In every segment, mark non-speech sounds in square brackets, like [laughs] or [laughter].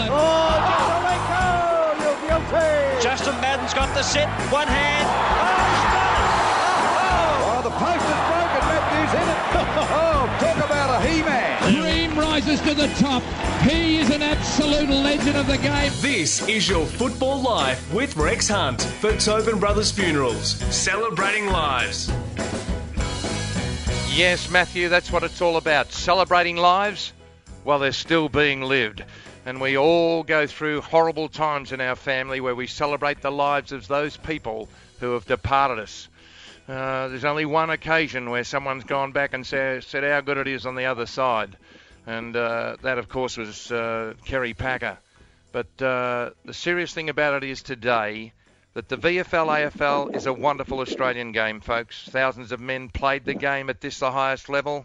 left. Oh, Jacolenko, you're guilty. Justin Madden's got the set, one hand. Oh, he's done it. Oh, the post is broken. Matthews hit it. [laughs] Oh, talk about a he-man. Dream rises to the top. He is an absolute legend of the game. This is your football life with Rex Hunt for Tobin Brothers Funerals, celebrating lives. Yes, Matthew, that's what it's all about. Celebrating lives while they're still being lived. And we all go through horrible times in our family where we celebrate the lives of those people who have departed us. Uh, there's only one occasion where someone's gone back and say, said how good it is on the other side. And uh, that, of course, was uh, Kerry Packer. But uh, the serious thing about it is today that the VFL AFL is a wonderful Australian game, folks. Thousands of men played the game at this, the highest level,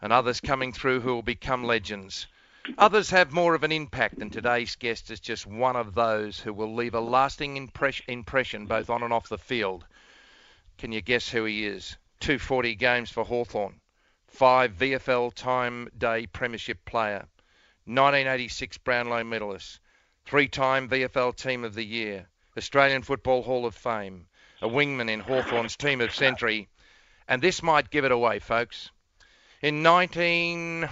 and others coming through who will become legends. Others have more of an impact, and today's guest is just one of those who will leave a lasting impress- impression both on and off the field. Can you guess who he is? 240 games for Hawthorn, five VFL Time Day Premiership player, 1986 Brownlow medalist, three-time VFL Team of the Year, Australian Football Hall of Fame, a wingman in Hawthorn's Team of Century, and this might give it away, folks. In 19...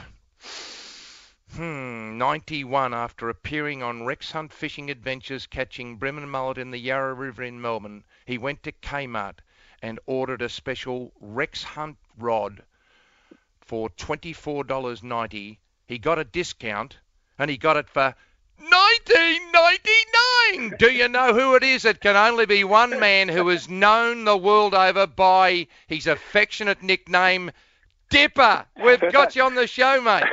Hmm, 91, after appearing on Rex Hunt Fishing Adventures catching bream and mullet in the Yarra River in Melbourne, he went to Kmart and ordered a special Rex Hunt rod for $24.90. He got a discount and he got it for 1999. Do you know who it is? It can only be one man who is known the world over by his affectionate nickname, Dipper. We've got you on the show, mate.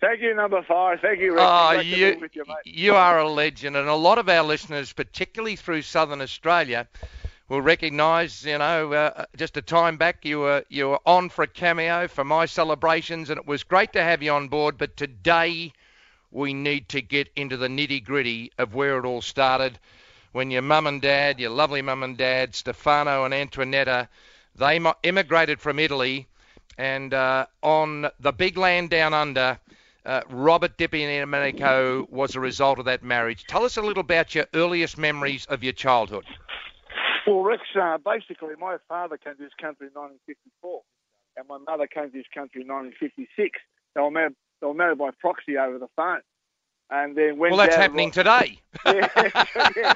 Thank you, number five. Thank you, Rick. Oh, you, you, you are a legend, and a lot of our listeners, particularly through Southern Australia, will recognise. You know, uh, just a time back, you were you were on for a cameo for my celebrations, and it was great to have you on board. But today, we need to get into the nitty gritty of where it all started. When your mum and dad, your lovely mum and dad, Stefano and Antoinetta, they immigrated from Italy, and uh, on the big land down under. Uh, Robert Dipierdomenico was a result of that marriage. Tell us a little about your earliest memories of your childhood. Well, Rex, uh, basically, my father came to this country in 1954, and my mother came to this country in 1956. They were married, they were married by proxy over the phone. And then when Well, that's happening today. [laughs] yeah, yeah,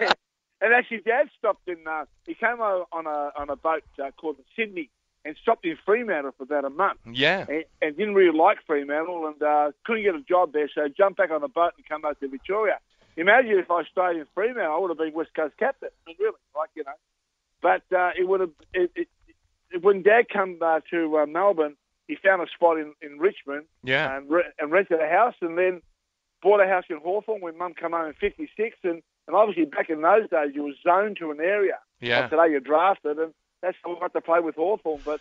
yeah. And actually, Dad stopped in. Uh, he came on a on a boat uh, called the Sydney and stopped in Fremantle for about a month. Yeah. and, and didn't really like Fremantle and uh, couldn't get a job there, so jumped back on the boat and come out to Victoria. Imagine if I stayed in Fremantle, I would have been West Coast captain. I mean, really, like you know. But uh, it would have. It, it, it, when Dad came uh, to uh, Melbourne, he found a spot in, in Richmond Yeah. and, re- and rented a house, and then bought a house in Hawthorn when Mum came home in '56. And, and obviously back in those days, you were zoned to an area. Yeah. Like today, you're drafted, and that's how I got to play with Hawthorn. But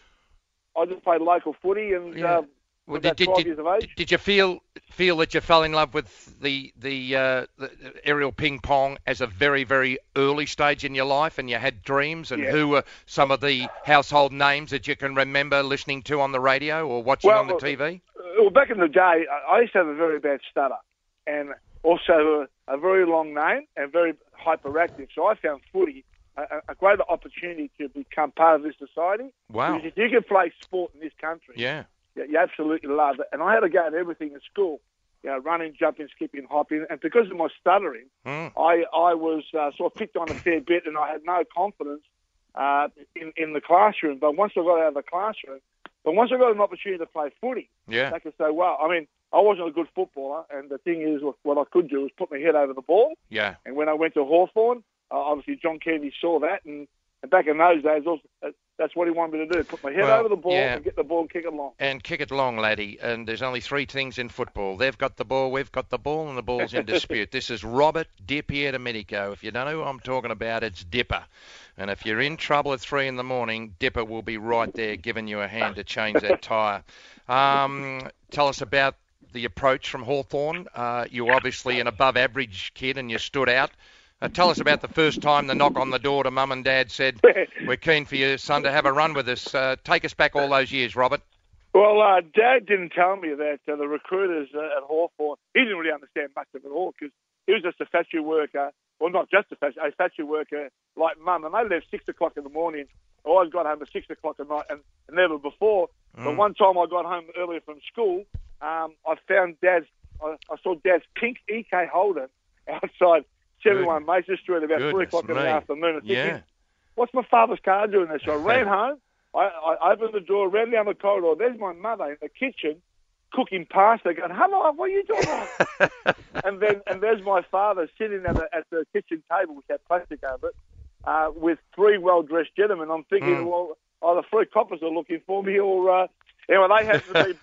I just played local footy, and Yeah. uh, Well, about 12 years of age. did you feel feel that you fell in love with the the, uh, the aerial ping pong as a very very early stage in your life, and you had dreams? And Yeah. who were some of the household names that you can remember listening to on the radio or watching Well, on the TV? well, back in the day, I I used to have a very bad stutter, and also a, a very long name and very hyperactive. So I found footy a, a- a great opportunity to become part of this society. Wow. Because if you can play sport in this country, Yeah. you, you absolutely love it. And I had to go to everything at school, you know, running, jumping, skipping, hopping. And because of my stuttering, Mm. I, I was uh, sort of picked on a fair bit and I had no confidence uh, in, in the classroom. But once I got out of the classroom, but once I got an opportunity to play footy, Yeah. they could say, well, I mean, I wasn't a good footballer. And the thing is, what- what I could do was put my head over the ball. Yeah. And when I went to Hawthorn, uh, obviously John Kennedy saw that. And, and back in those days, also, uh, that's what he wanted me to do, put my head Well, over the ball yeah. and get the ball and kick it long. And kick it long, laddie. And there's only three things in football. They've got the ball, we've got the ball, and the ball's in dispute. [laughs] this is Robert Dipierdomenico. If you don't know who I'm talking about, it's Dipper. And if you're in trouble at three in the morning, Dipper will be right there giving you a hand to change that [laughs] tyre. Um, tell us about the approach from Hawthorn. Uh, you're obviously an above average kid and you stood out. Uh, tell us about the first time the knock on the door to mum and dad said, [laughs] We're keen for your son to have a run with us. Uh, take us back all those years, Robert. Well, uh, Dad didn't tell me that uh, the recruiters uh, at Hawthorn, he didn't really understand much of it all because he was just a factory worker. Well, not just a factory, a factory worker like Mum. And they left 6 o'clock in the morning. I always got home at 6 o'clock at night and never before. But one time I got home earlier from school, um, I found Dad's, I, I saw Dad's pink EK Holden [laughs] outside 71 Mason Street about 3 Goodness o'clock in the afternoon. And thinking, Yeah. what's my father's car doing there? So I ran [laughs] home. I, I opened the door, ran down the corridor. There's my mother in the kitchen cooking pasta, going, "Hello, what are you doing?" [laughs] and then and there's my father sitting at the, at the kitchen table with that plastic over it, uh, with three well-dressed gentlemen. I'm thinking, Mm. well, either three coppers are looking for me, or uh, they had to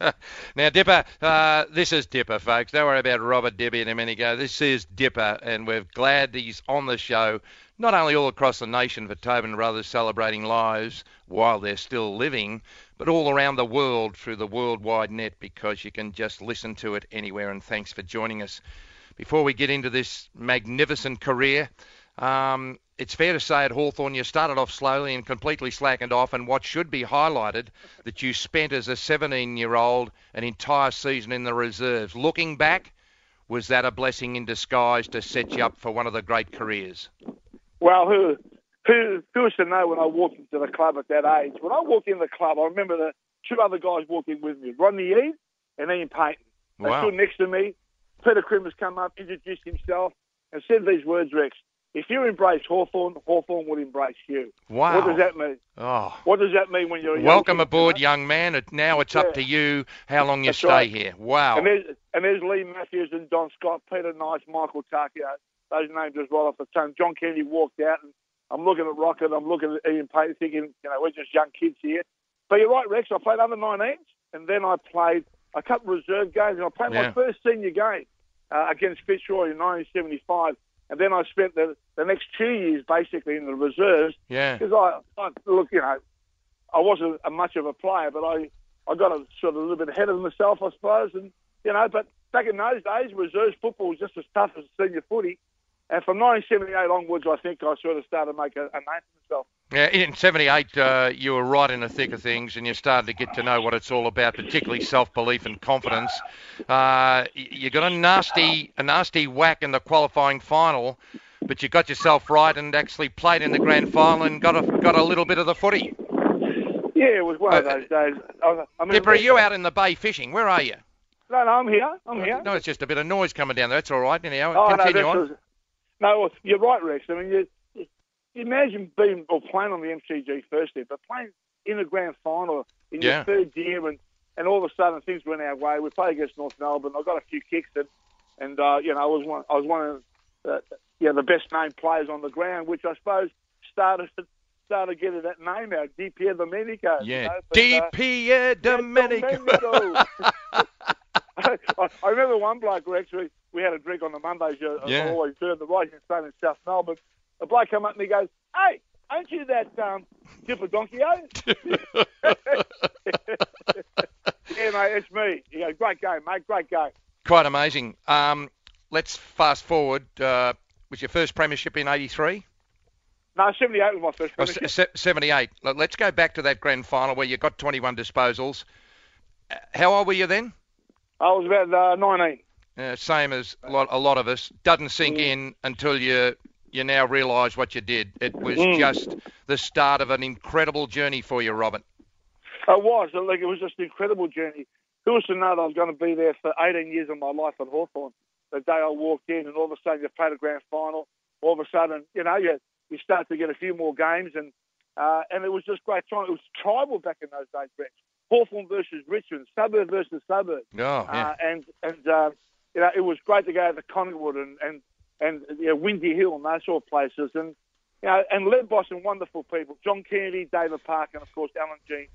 be. [laughs] now, Dipper, uh, this is Dipper, folks. Don't worry about Robert Debbie and a minute ago. This is Dipper, and we're glad he's on the show, not only all across the nation for Tobin Brothers celebrating lives while they're still living, but all around the world through the worldwide net because you can just listen to it anywhere. And thanks for joining us. Before we get into this magnificent career, um, it's fair to say at Hawthorn you started off slowly and completely slackened off, and what should be highlighted that you spent as a 17 year old an entire season in the reserves. Looking back, was that a blessing in disguise to set you up for one of the great careers? Well, who, who, who was to know when I walked into the club at that age? When I walked in the club, I remember the two other guys walking with me, Rodney Eade and Ian Payton. They Wow. stood next to me. Peter Crimmins come up, introduced himself, and said these words, Rex. If you embrace Hawthorn, Hawthorn will embrace you. Wow. What does that mean? Oh. What does that mean when you're Welcome kid, aboard, you know? young man. Now it's up to you how long you That's stay right. here. Wow. And there's, and there's Leigh Matthews and Don Scott, Peter Knights, Michael Takio. Those names just right off the tongue. John Kennedy walked out, and I'm looking at Rocket, I'm looking at Ian Payton, thinking, you know, we're just young kids here. But you're right, Rex. I played under 19s, and then I played a couple of reserve games, and I played Yeah. my first senior game uh, against Fitzroy in 1975. And then I spent the, the next two years basically in the reserves yeah. because I, I look, you know, I wasn't a much of a player, but I, I got a sort of a little bit ahead of myself, I suppose, and you know, but back in those days, reserves football was just as tough as senior footy, and from 1978 onwards, I think I sort of started to make a, a name for myself. Yeah, in '78, uh, you were right in the thick of things, and you started to get to know what it's all about, particularly self-belief and confidence. Uh, you got a nasty, a nasty whack in the qualifying final, but you got yourself right and actually played in the grand final and got a got a little bit of the footy. Yeah, it was one of Uh, those days. I, I mean, Dipper, are you out in the bay fishing? Where are you? No, no, I'm here. I'm here. No, it's just a bit of noise coming down there. That's all right. Anyhow, Oh, no, continue this on. was, no, you're right, Rex. I mean, you imagine being or playing on the MCG first year, but playing in the grand final in Yeah. your third year, and, and all of a sudden things went our way. We played against North Melbourne. I got a few kicks, and and uh, you know I was one I was one of the, yeah the best named players on the ground, which I suppose started started getting that name out, Dipierdomenico. you Yeah, know, but, uh. Domenico. Domenico. [laughs] [laughs] I, I remember one bloke, Rex, we, we had a drink on the Mondays, uh, Yeah. Always do, the Rising Sun in South Melbourne. A bloke come up and he goes, hey, aren't you that um, Dipper Donkio? [laughs] yeah, mate, it's me. He goes, great game, mate, great game. Quite amazing. Um, let's fast forward. Uh, was your first premiership in '83? No, 78 was my first Oh, premiership. se- 78. Let- Let's go back to that grand final where you got 21 disposals. Uh, How old were you then? I was about uh, 19. Uh, same as a lot, a lot of us. Doesn't sink in until you you now realise what you did. It was Mm. just the start of an incredible journey for you, Robert. It was. Like, it was just an incredible journey. Who was to know that I was going to be there for 18 years of my life at Hawthorn? The day I walked in, and all of a sudden you played a grand final. All of a sudden, you know, you, you start to get a few more games, and uh, and it was just great time. It was tribal back in those days, Rex. Hawthorn versus Richmond, suburb versus suburb. Oh, yeah. Uh, and and uh, you know, it was great to go to Collingwood and and and you know, Windy Hill and those sort of places, and you know, and led by some wonderful people. John Kennedy, David Parkin, and of course Allan Jeans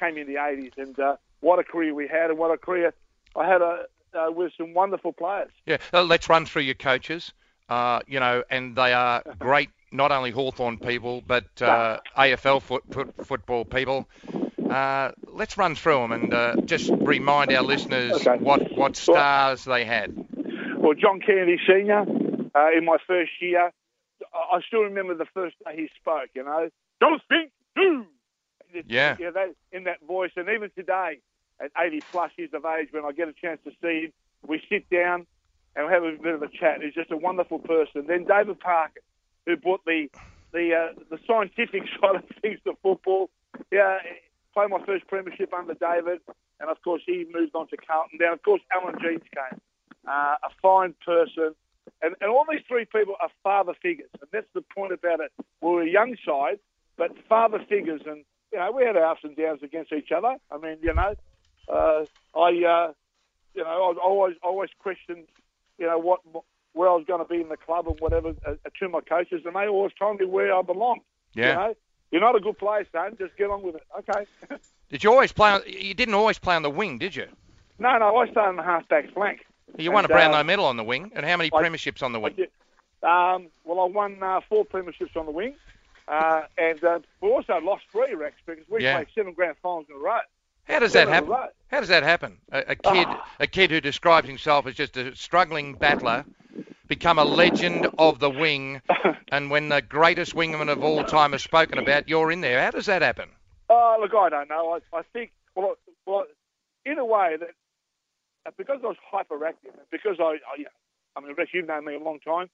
came in the 80s, and uh, what a career we had, and what a career I had a, uh, with some wonderful players. Yeah, uh, let's run through your coaches. Uh, you know, and they are [laughs] great, not only Hawthorn people, but uh, AFL foot, foot, football people. Uh, let's run through them and uh, just remind our listeners Okay. what, what stars they had. Well, John Kennedy Senior, uh, in my first year, I still remember the first day he spoke. You know, don't think, do. Yeah. yeah, that, in that voice. And even today, at 80 plus years of age, when I get a chance to see him, we sit down and we have a bit of a chat. He's just a wonderful person. Then David Parkin, who brought the the uh, the scientific [laughs] side of things to football. Yeah, played my first premiership under David, and of course he moved on to Carlton. Then of course Allan Jeans came, uh, a fine person, and, and all these three people are father figures, and that's the point about it. We're a young side, but father figures, and you know we had our ups and downs against each other. I mean, you know, uh, I uh, you know I always always questioned, you know what where I was going to be in the club and whatever uh, to my coaches, and they always told me where I belonged. Yeah. You know, you're not a good player, son. Just get on with it. Okay. [laughs] Did you always play? On, you didn't always play on the wing, did you? no, no, I started on the half-back flank. You won a Brownlow uh, medal on the wing, and how many I- premierships on the wing? Um, well, I won uh, four premierships on the wing, uh, and uh, we also lost three, Rex, because we Yeah. played seven grand finals in a row. How does that Seven happen? How does that happen? A, a kid, Ah. a kid who describes himself as just a struggling battler, become a legend of the wing, [laughs] and when the greatest wingman of all time is spoken about, you're in there. How does that happen? Oh, look, I don't know. I, I think, well, well, in a way that because I was hyperactive, and because I, I, you know, I mean, Rex, you've known me a long time.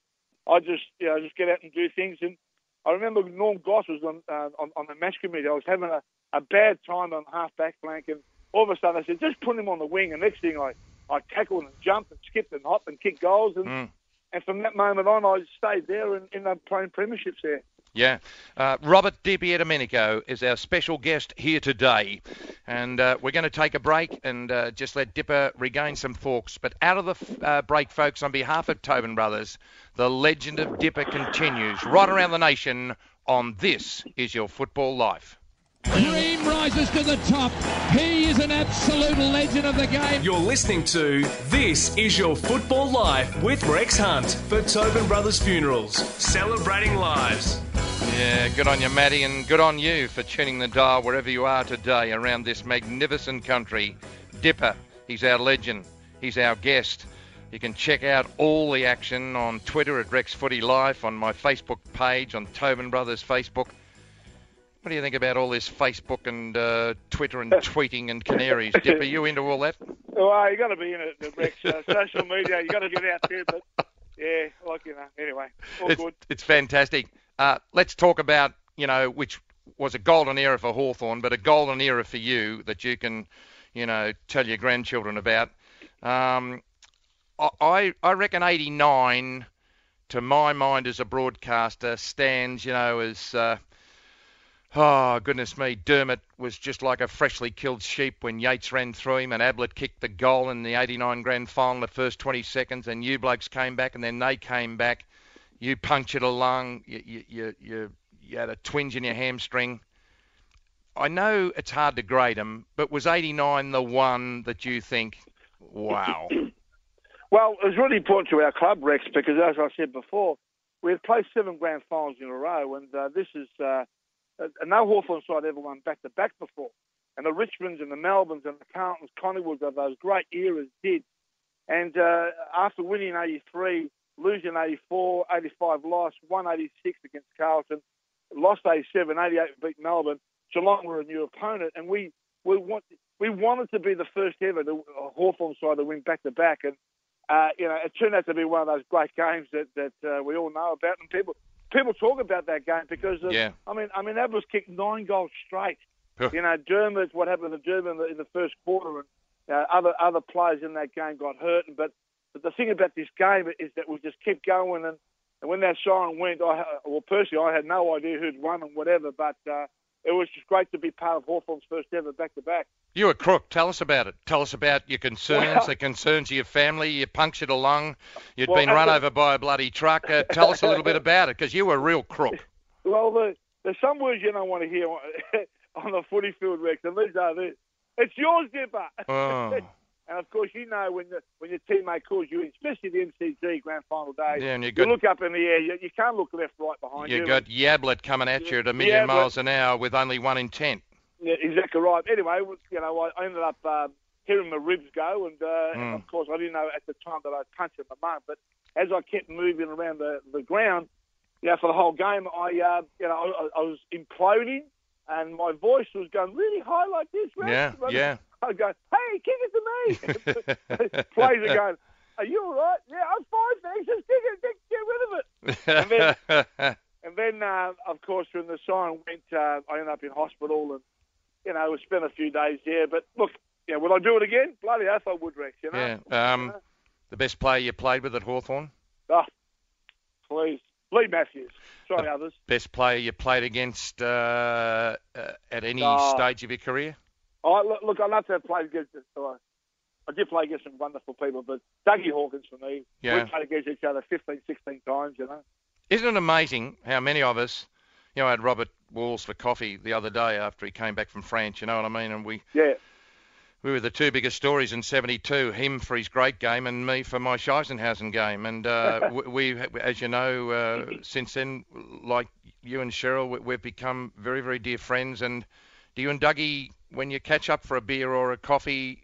I just, you know, just get out and do things. And I remember Norm Goss was on uh, on, on the match committee. I was having a, a bad time on half back flank, and all of a sudden I said, just put him on the wing. And next thing I, I tackled and jumped and skipped and hopped and kicked goals. And, Mm. and from that moment on, I stayed there and ended up playing premierships there. Yeah. Uh, Robert Di Domenico is our special guest here today. And uh, we're going to take a break and uh, just let Dipper regain some thoughts. But out of the f- uh, break, folks, on behalf of Tobin Brothers, the legend of Dipper continues right around the nation on This Is Your Football Life. Dream rises to the top. He is an absolute legend of the game. You're listening to This Is Your Football Life with Rex Hunt for Tobin Brothers Funerals, celebrating lives. Yeah, good on you, Matty, and good on you for tuning the dial wherever you are today around this magnificent country. Dipper, he's our legend. He's our guest. You can check out all the action on Twitter at Rex Footy Life, on my Facebook page, on Tobin Brothers Facebook. What do you think about all this Facebook and uh, Twitter and [laughs] tweeting and canaries? Dipper, you into all that? Well, you got to be in it, Rex. Uh, social media, you got to get out there. But yeah, like you know, anyway, all it's, good. it's fantastic. Uh, let's talk about, you know, which was a golden era for Hawthorn, but a golden era for you that you can, you know, tell your grandchildren about. Um, I, I reckon 89, to my mind as a broadcaster, stands, you know, as, uh, oh, goodness me, Dermott was just like a freshly killed sheep when Yeates ran through him and Ablett kicked the goal in the 89 grand final the first 20 seconds and you blokes came back and then they came back you punctured a lung, you, you, you, you, had a twinge in your hamstring. I know it's hard to grade them, but was 89 the one that you think, wow? [coughs] Well, it was really important to our club, Rex, because as I said before, we had played seven grand finals in a row, and uh, this is uh, uh, no Hawthorn side ever won back to back before. And the Richmonds and the Melbournes and the Carltons, Collingwoods of those great eras did. And uh, after winning 83, losing 84, 85 loss, 186 against Carlton, lost 87, 88 beat Melbourne. Geelong were a new opponent, and we we want we wanted to be the first ever uh, Hawthorn side to win back to back, and uh, you know it turned out to be one of those great games that that uh, we all know about, and people people talk about that game because of, Yeah. I mean I mean Ablett kicked nine goals straight. You know Dermott, what happened to Dermott in the, in the first quarter, and uh, other other players in that game got hurt, but but the thing about this game is that we just kept going, and, and when that siren went, I well personally I had no idea who'd won and whatever, but uh, it was just great to be part of Hawthorn's first ever back to back. You were crook. Tell us about it. Tell us about your concerns, Well- the concerns of your family. You punctured a lung. You'd Well, been run a- over by a bloody truck. Uh, tell us a little bit [laughs] about it, because you were a real crook. Well, the, there's some words you don't want to hear [laughs] on the footy field, Rex, and these are this. It's yours, Dipper. Oh. And of course, you know when the, when your teammate calls you, especially the MCG grand final day, Yeah, and you you look up in the air. You, you can't look left, right behind you. you got Yablet coming at you at a million but- miles an hour with only one intent. Yeah, exactly right. Anyway, you know, I ended up um, hearing my ribs go, and, uh, and Mm. of course, I didn't know at the time that I punched my mum. But as I kept moving around the, the ground, you know, for the whole game, I, uh, you know, I, I was imploding, and my voice was going really high like this. Rex. Yeah, yeah. [laughs] I go, hey, kick it to me. [laughs] Players are going, are you all right? Yeah, I'm fine, thanks. Just kick it, get, get rid of it. And then, [laughs] and then uh, of course, when the siren went, uh, I ended up in hospital, and you know, we spent a few days there. But look, yeah, will I do it again? Bloody oath I would, Rex. You know. yeah. Um, the best player you played with at Hawthorn? Oh, please, Leigh Matthews. Sorry, others. Best player you played against uh, uh, at any Oh. stage of your career? I, look, look, I love to have played against. Uh, I did play against some wonderful people, but Dougie Hawkins for me. Yeah. We played against each other 15, 16 times. You know. Isn't it amazing how many of us, you know, I had Robert Walls for coffee the other day after he came back from France, you know what I mean? And we, Yeah. we were the two biggest stories in 72, him for his great game and me for my Scheissenhausen game. And uh, [laughs] we, we, as you know, uh, since then, like you and Cheryl, we, we've become very, very dear friends. And do you and Dougie, when you catch up for a beer or a coffee,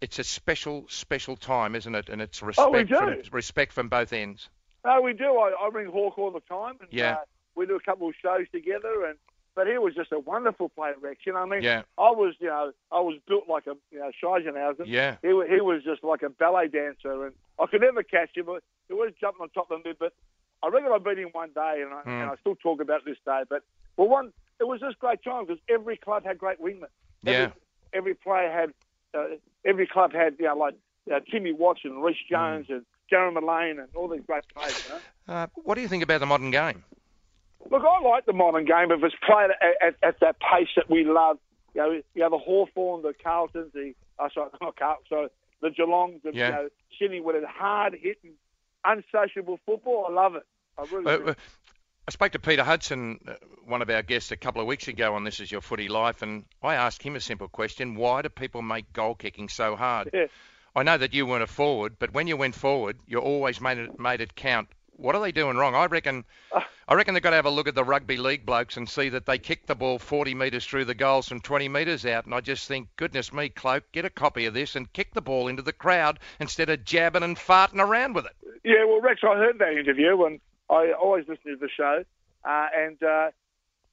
it's a special, special time, isn't it? And it's respect, Oh, we do. From, respect from both ends. No, we do. I, I ring Hawk all the time, and Yeah. uh, we do a couple of shows together. And but he was just a wonderful player, Rex. You know what I mean? Yeah. I was, you know, I was built like a, you know, Scheissenhausen. Yeah. He, he was just like a ballet dancer, and I could never catch him. But he was jumping on top of me. But I reckon I beat him one day, and I, Hmm. and I still talk about this day. But well, one, it was just great time because every club had great wingmen. Yeah. Every, player had, uh, every club had, you know, like uh, Timmy Watson, Reece Hmm. Jones, and Jeremy Lane, and all these great players. You know? Uh, what do you think about the modern game? Look, I like the modern game if it's played at, at, at that pace that we love. You know, you know the Hawthorn, the Carltons, the uh, sorry, [laughs] not Carlton, sorry, the Geelongs, the Yeah. you know, Sydney with a hard hitting, unsociable football. I love it. I really Uh, do. uh, I spoke to Peter Hudson, uh, one of our guests, a couple of weeks ago on This Is Your Footy Life, and I asked him a simple question: Why do people make goal kicking so hard? Yeah. I know that you weren't a forward, but when you went forward, you always made it made it count. What are they doing wrong? I reckon. I reckon they've got to have a look at the rugby league blokes and see that they kick the ball 40 metres through the goals from 20 metres out. And I just think, goodness me, Cloak, get a copy of this and kick the ball into the crowd instead of jabbing and farting around with it. Yeah, well, Rex, I heard that interview, and I always listen to the show, uh, and uh,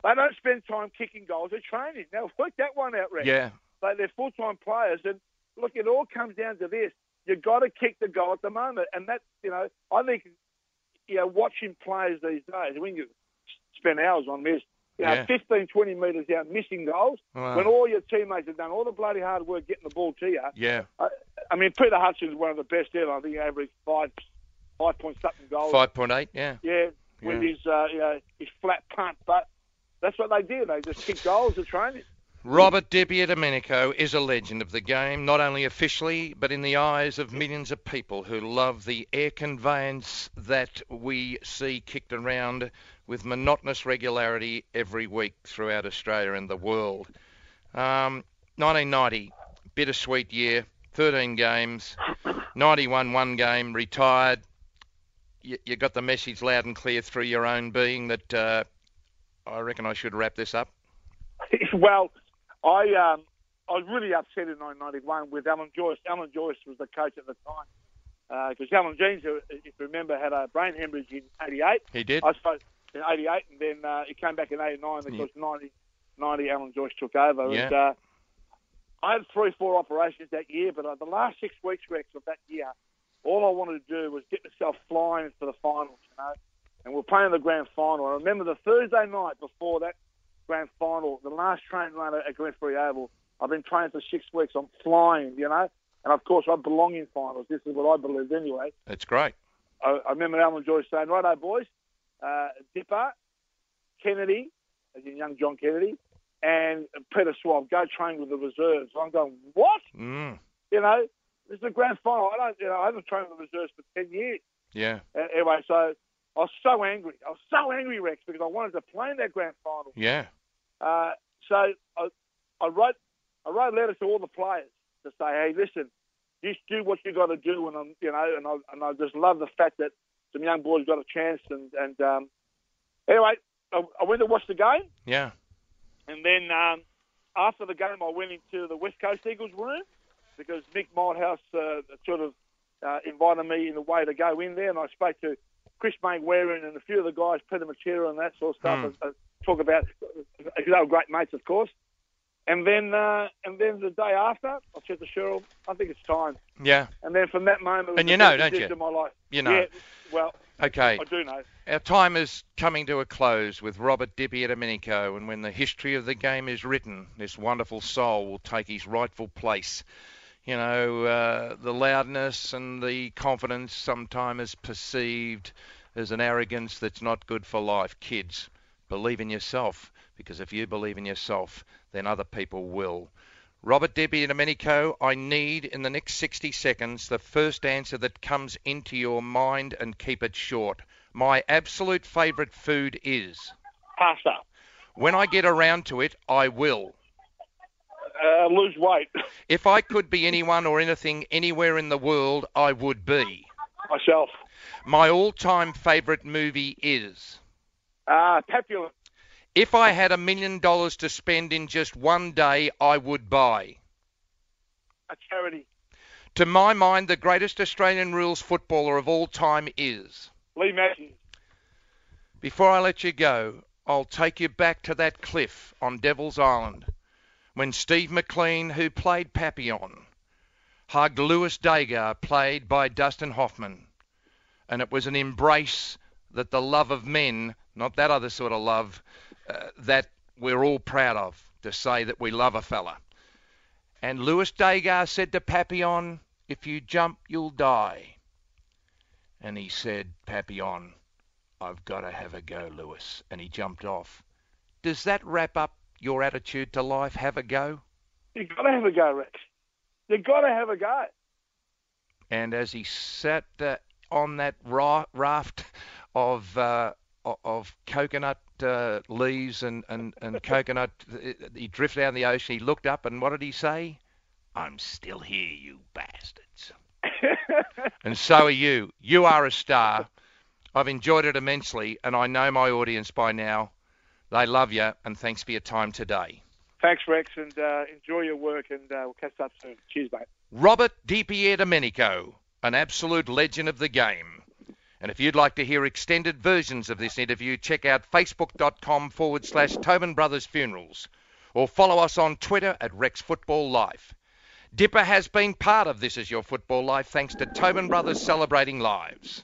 they don't spend time kicking goals; they're training. Now, [laughs] work that one out, Rex. Yeah, But they're full-time players, and look, it all comes down to this: you got to kick the goal at the moment, and that, you know, I think, you know, watching players these days, when you spend hours on this, you know, Yeah. 15, 20 metres out missing goals, Wow. when all your teammates have done all the bloody hard work getting the ball to you. yeah. I, I mean, Peter Hudson's one of the best ever. I think he averaged five, five point something goals. 5.8, yeah. Yeah, with Yeah. his uh, you know, his flat punt, but that's what they do. They just kick goals at training. Robert Di Domenico is a legend of the game, not only officially, but in the eyes of millions of people who love the air conveyance that we see kicked around with monotonous regularity every week throughout Australia and the world. Um, 1990, bittersweet year, 13 games, [coughs] 91 one game, retired. You, you got the message loud and clear through your own being that uh, I reckon I should wrap this up. [laughs] well, I um, I was really upset in 1991 with Alan Joyce. Alan Joyce was the coach at the time because Allan Jeans, if you remember, had a brain hemorrhage in '88. He did? I suppose in '88, and then uh, he came back in '89 because 90, 90 Alan Joyce took over. Yeah. And, uh, I had three, four operations that year, but uh, the last six weeks, Rex, of that year, all I wanted to do was get myself flying for the finals, you know. And we're playing the grand final. I remember the Thursday night before that grand final, the last train run at Glenferrie Oval. I've been training for six weeks. I'm flying, you know. And of course, I belong in finals. This is what I believe anyway. That's great. I, I remember Alan Joyce saying, "Righto, boys, uh, Dipper, Kennedy, as in young John Kennedy, and Peter Schwab go train with the reserves." I'm going, "What? Mm, You know, this is the grand final. I don't, you know, I haven't trained with the reserves for ten years." yeah. Anyway, so I was so angry. I was so angry, Rex, because I wanted to play in that grand final. Yeah. Uh, so I, I wrote, I wrote a letter to all the players to say, "Hey, listen, just do what you got to do," and I'm, you know, and I, and I just love the fact that some young boys got a chance, and and um, anyway, I, I went to watch the game, Yeah. and then um, after the game, I went into the West Coast Eagles room because Mick Malthouse uh, sort of uh, invited me in the way to go in there, and I spoke to Chris Waring and a few of the guys, Peter Matera and that sort of stuff, Hmm. as, as, talk about because they were great mates, of course. And then uh, and then the day after, I said to Cheryl, I think it's time. Yeah. And then from that moment, And you the know, don't you? of my life. You know. Yeah, well, Okay. I do know. Our time is coming to a close with Robert Dipierdomenico, and when the history of the game is written, this wonderful soul will take his rightful place. You know, uh, the loudness and the confidence sometimes is perceived as an arrogance that's not good for life. Kids, believe in yourself, because if you believe in yourself, then other people will. Robert Dipierdomenico, I need in the next 60 seconds the first answer that comes into your mind and keep it short. My absolute favourite food is. Pasta. When I get around to it, I will. Uh, lose weight. [laughs] If I could be anyone or anything anywhere in the world, I would be. Myself. My all time favourite movie is. Uh, Papillon. If I had a million dollars to spend in just one day, I would buy. A charity. To my mind, the greatest Australian rules footballer of all time is. Leigh Matthews. Before I let you go, I'll take you back to that cliff on Devil's Island when Steve McQueen, who played Papillon, hugged Louis Dega, played by Dustin Hoffman. And it was an embrace that the love of men, not that other sort of love, uh, that we're all proud of, to say that we love a fella. And Louis Dega said to Papillon, if you jump, you'll die. And he said, Papillon, I've got to have a go, Louis. And he jumped off. Does that wrap up your attitude to life? Have a go? You've got to have a go, Rex. You've got to have a go. And as he sat uh, on that ra- raft of uh, of coconut uh, leaves and, and, and [laughs] coconut, he drifted down the ocean. He looked up and what did he say? I'm still here, you bastards. [laughs] and so are you. You are a star. I've enjoyed it immensely, and I know my audience by now. They love you, and thanks for your time today. Thanks, Rex, and uh, enjoy your work, and uh, we'll catch up soon. Cheers, mate. Robert Dipierdomenico, an absolute legend of the game. And if you'd like to hear extended versions of this interview, check out facebook.com forward slash Tobin Brothers Funerals or follow us on Twitter at Rex Football Life. Dipper has been part of This Is Your Football Life thanks to Tobin Brothers Celebrating Lives.